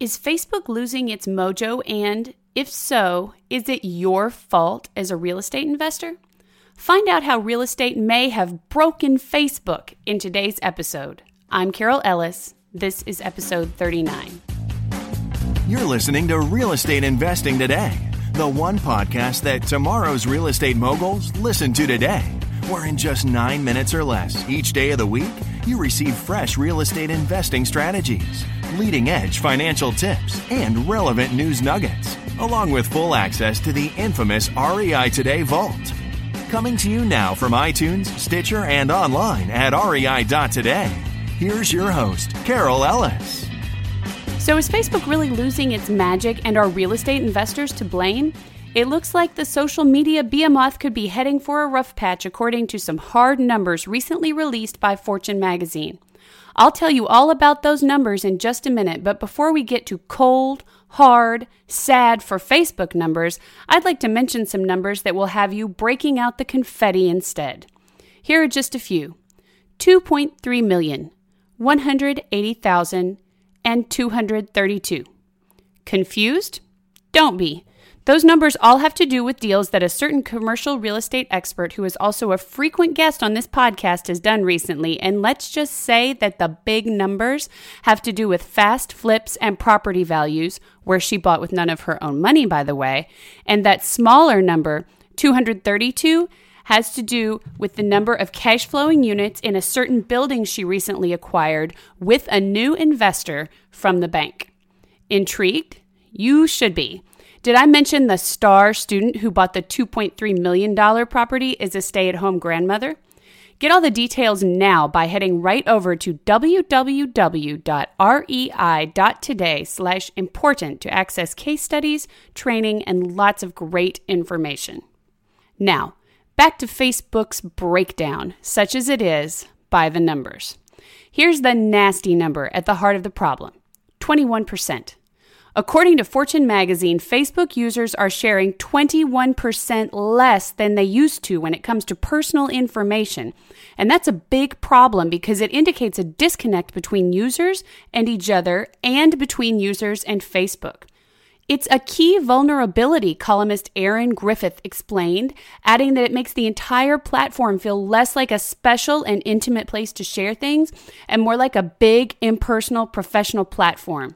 Is Facebook losing its mojo? And if so, is it your fault as a real estate investor? Find out how real estate may have broken Facebook in today's episode. I'm Carol Ellis. This is episode 39. You're listening to Real Estate Investing Today, the one podcast that tomorrow's real estate moguls listen to today, where in just nine minutes or less each day of the week, you receive fresh real estate investing strategies leading edge financial tips, and relevant news nuggets, along with full access to the infamous REI Today Vault. Coming to you now from iTunes, Stitcher, and online at rei.today. Here's your host, Carol Ellis. So, is Facebook really losing its magic and are real estate investors to blame? It looks like the social media behemoth could be heading for a rough patch, according to some hard numbers recently released by Fortune magazine. I'll tell you all about those numbers in just a minute, but before we get to cold, hard, sad for Facebook numbers, I'd like to mention some numbers that will have you breaking out the confetti instead. Here are just a few 2.3 million, 180,000, and 232. Confused? Don't be. Those numbers all have to do with deals that a certain commercial real estate expert who is also a frequent guest on this podcast has done recently. And let's just say that the big numbers have to do with fast flips and property values, where she bought with none of her own money, by the way. And that smaller number, 232, has to do with the number of cash flowing units in a certain building she recently acquired with a new investor from the bank. Intrigued? You should be. Did I mention the star student who bought the $2.3 million property is a stay at home grandmother? Get all the details now by heading right over to www.rei.today slash important to access case studies, training, and lots of great information. Now, back to Facebook's breakdown, such as it is, by the numbers. Here's the nasty number at the heart of the problem 21%. According to Fortune magazine, Facebook users are sharing 21% less than they used to when it comes to personal information. And that's a big problem because it indicates a disconnect between users and each other and between users and Facebook. It's a key vulnerability, columnist Erin Griffith explained, adding that it makes the entire platform feel less like a special and intimate place to share things and more like a big, impersonal, professional platform.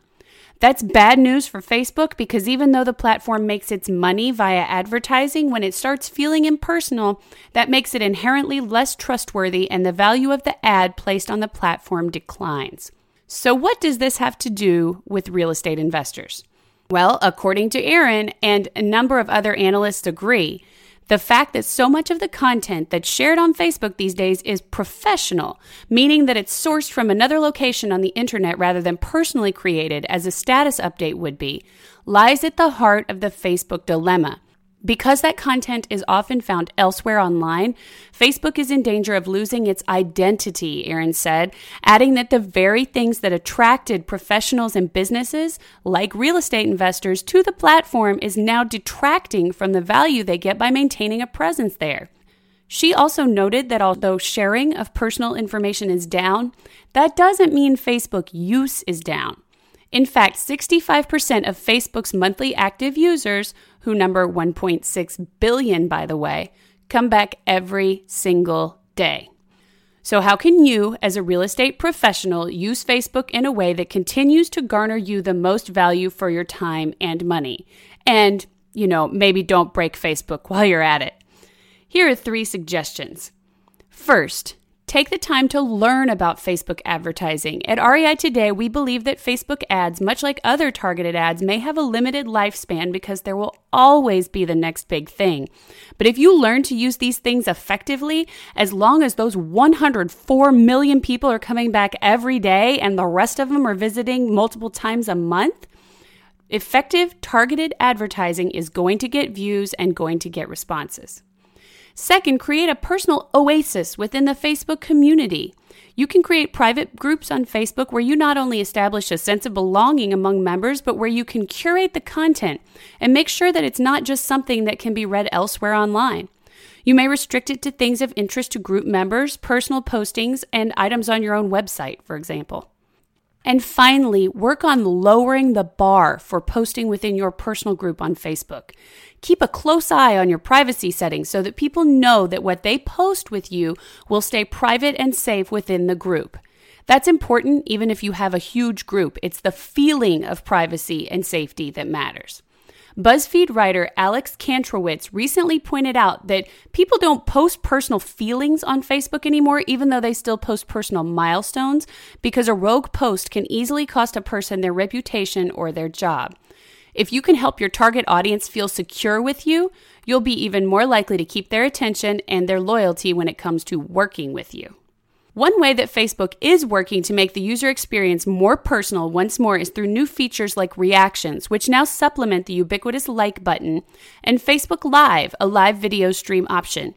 That's bad news for Facebook because even though the platform makes its money via advertising, when it starts feeling impersonal, that makes it inherently less trustworthy and the value of the ad placed on the platform declines. So, what does this have to do with real estate investors? Well, according to Erin, and a number of other analysts agree, the fact that so much of the content that's shared on Facebook these days is professional, meaning that it's sourced from another location on the internet rather than personally created as a status update would be, lies at the heart of the Facebook dilemma. Because that content is often found elsewhere online, Facebook is in danger of losing its identity, Erin said, adding that the very things that attracted professionals and businesses, like real estate investors, to the platform is now detracting from the value they get by maintaining a presence there. She also noted that although sharing of personal information is down, that doesn't mean Facebook use is down. In fact, 65% of Facebook's monthly active users, who number 1.6 billion, by the way, come back every single day. So, how can you, as a real estate professional, use Facebook in a way that continues to garner you the most value for your time and money? And, you know, maybe don't break Facebook while you're at it. Here are three suggestions. First, Take the time to learn about Facebook advertising. At REI Today, we believe that Facebook ads, much like other targeted ads, may have a limited lifespan because there will always be the next big thing. But if you learn to use these things effectively, as long as those 104 million people are coming back every day and the rest of them are visiting multiple times a month, effective targeted advertising is going to get views and going to get responses. Second, create a personal oasis within the Facebook community. You can create private groups on Facebook where you not only establish a sense of belonging among members, but where you can curate the content and make sure that it's not just something that can be read elsewhere online. You may restrict it to things of interest to group members, personal postings, and items on your own website, for example. And finally, work on lowering the bar for posting within your personal group on Facebook. Keep a close eye on your privacy settings so that people know that what they post with you will stay private and safe within the group. That's important even if you have a huge group. It's the feeling of privacy and safety that matters. BuzzFeed writer Alex Kantrowitz recently pointed out that people don't post personal feelings on Facebook anymore, even though they still post personal milestones, because a rogue post can easily cost a person their reputation or their job. If you can help your target audience feel secure with you, you'll be even more likely to keep their attention and their loyalty when it comes to working with you. One way that Facebook is working to make the user experience more personal once more is through new features like reactions, which now supplement the ubiquitous like button, and Facebook Live, a live video stream option.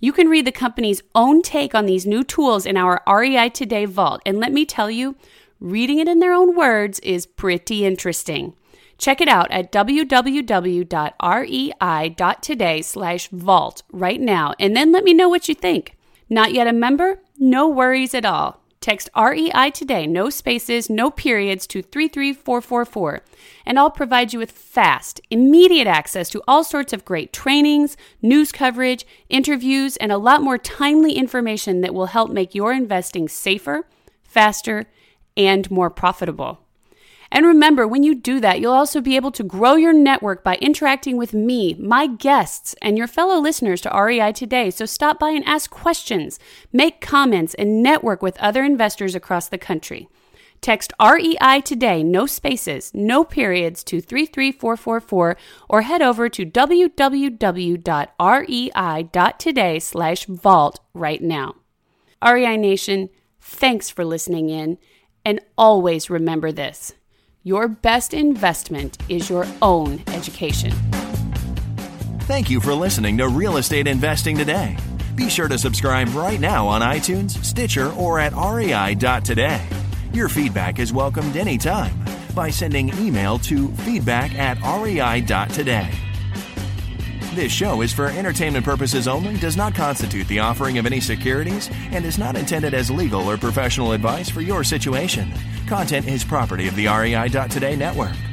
You can read the company's own take on these new tools in our REI Today vault, and let me tell you, reading it in their own words is pretty interesting. Check it out at www.rei.today/vault right now and then let me know what you think. Not yet a member? No worries at all. Text REI today, no spaces, no periods to 33444, and I'll provide you with fast, immediate access to all sorts of great trainings, news coverage, interviews, and a lot more timely information that will help make your investing safer, faster, and more profitable. And remember, when you do that, you'll also be able to grow your network by interacting with me, my guests, and your fellow listeners to REI today. So stop by and ask questions, make comments, and network with other investors across the country. Text REI today, no spaces, no periods, to 33444 or head over to www.rei.today slash vault right now. REI Nation, thanks for listening in, and always remember this. Your best investment is your own education. Thank you for listening to Real Estate Investing Today. Be sure to subscribe right now on iTunes, Stitcher, or at rei.today. Your feedback is welcomed anytime by sending email to feedback at rei.today. This show is for entertainment purposes only, does not constitute the offering of any securities, and is not intended as legal or professional advice for your situation. Content is property of the REI.today network.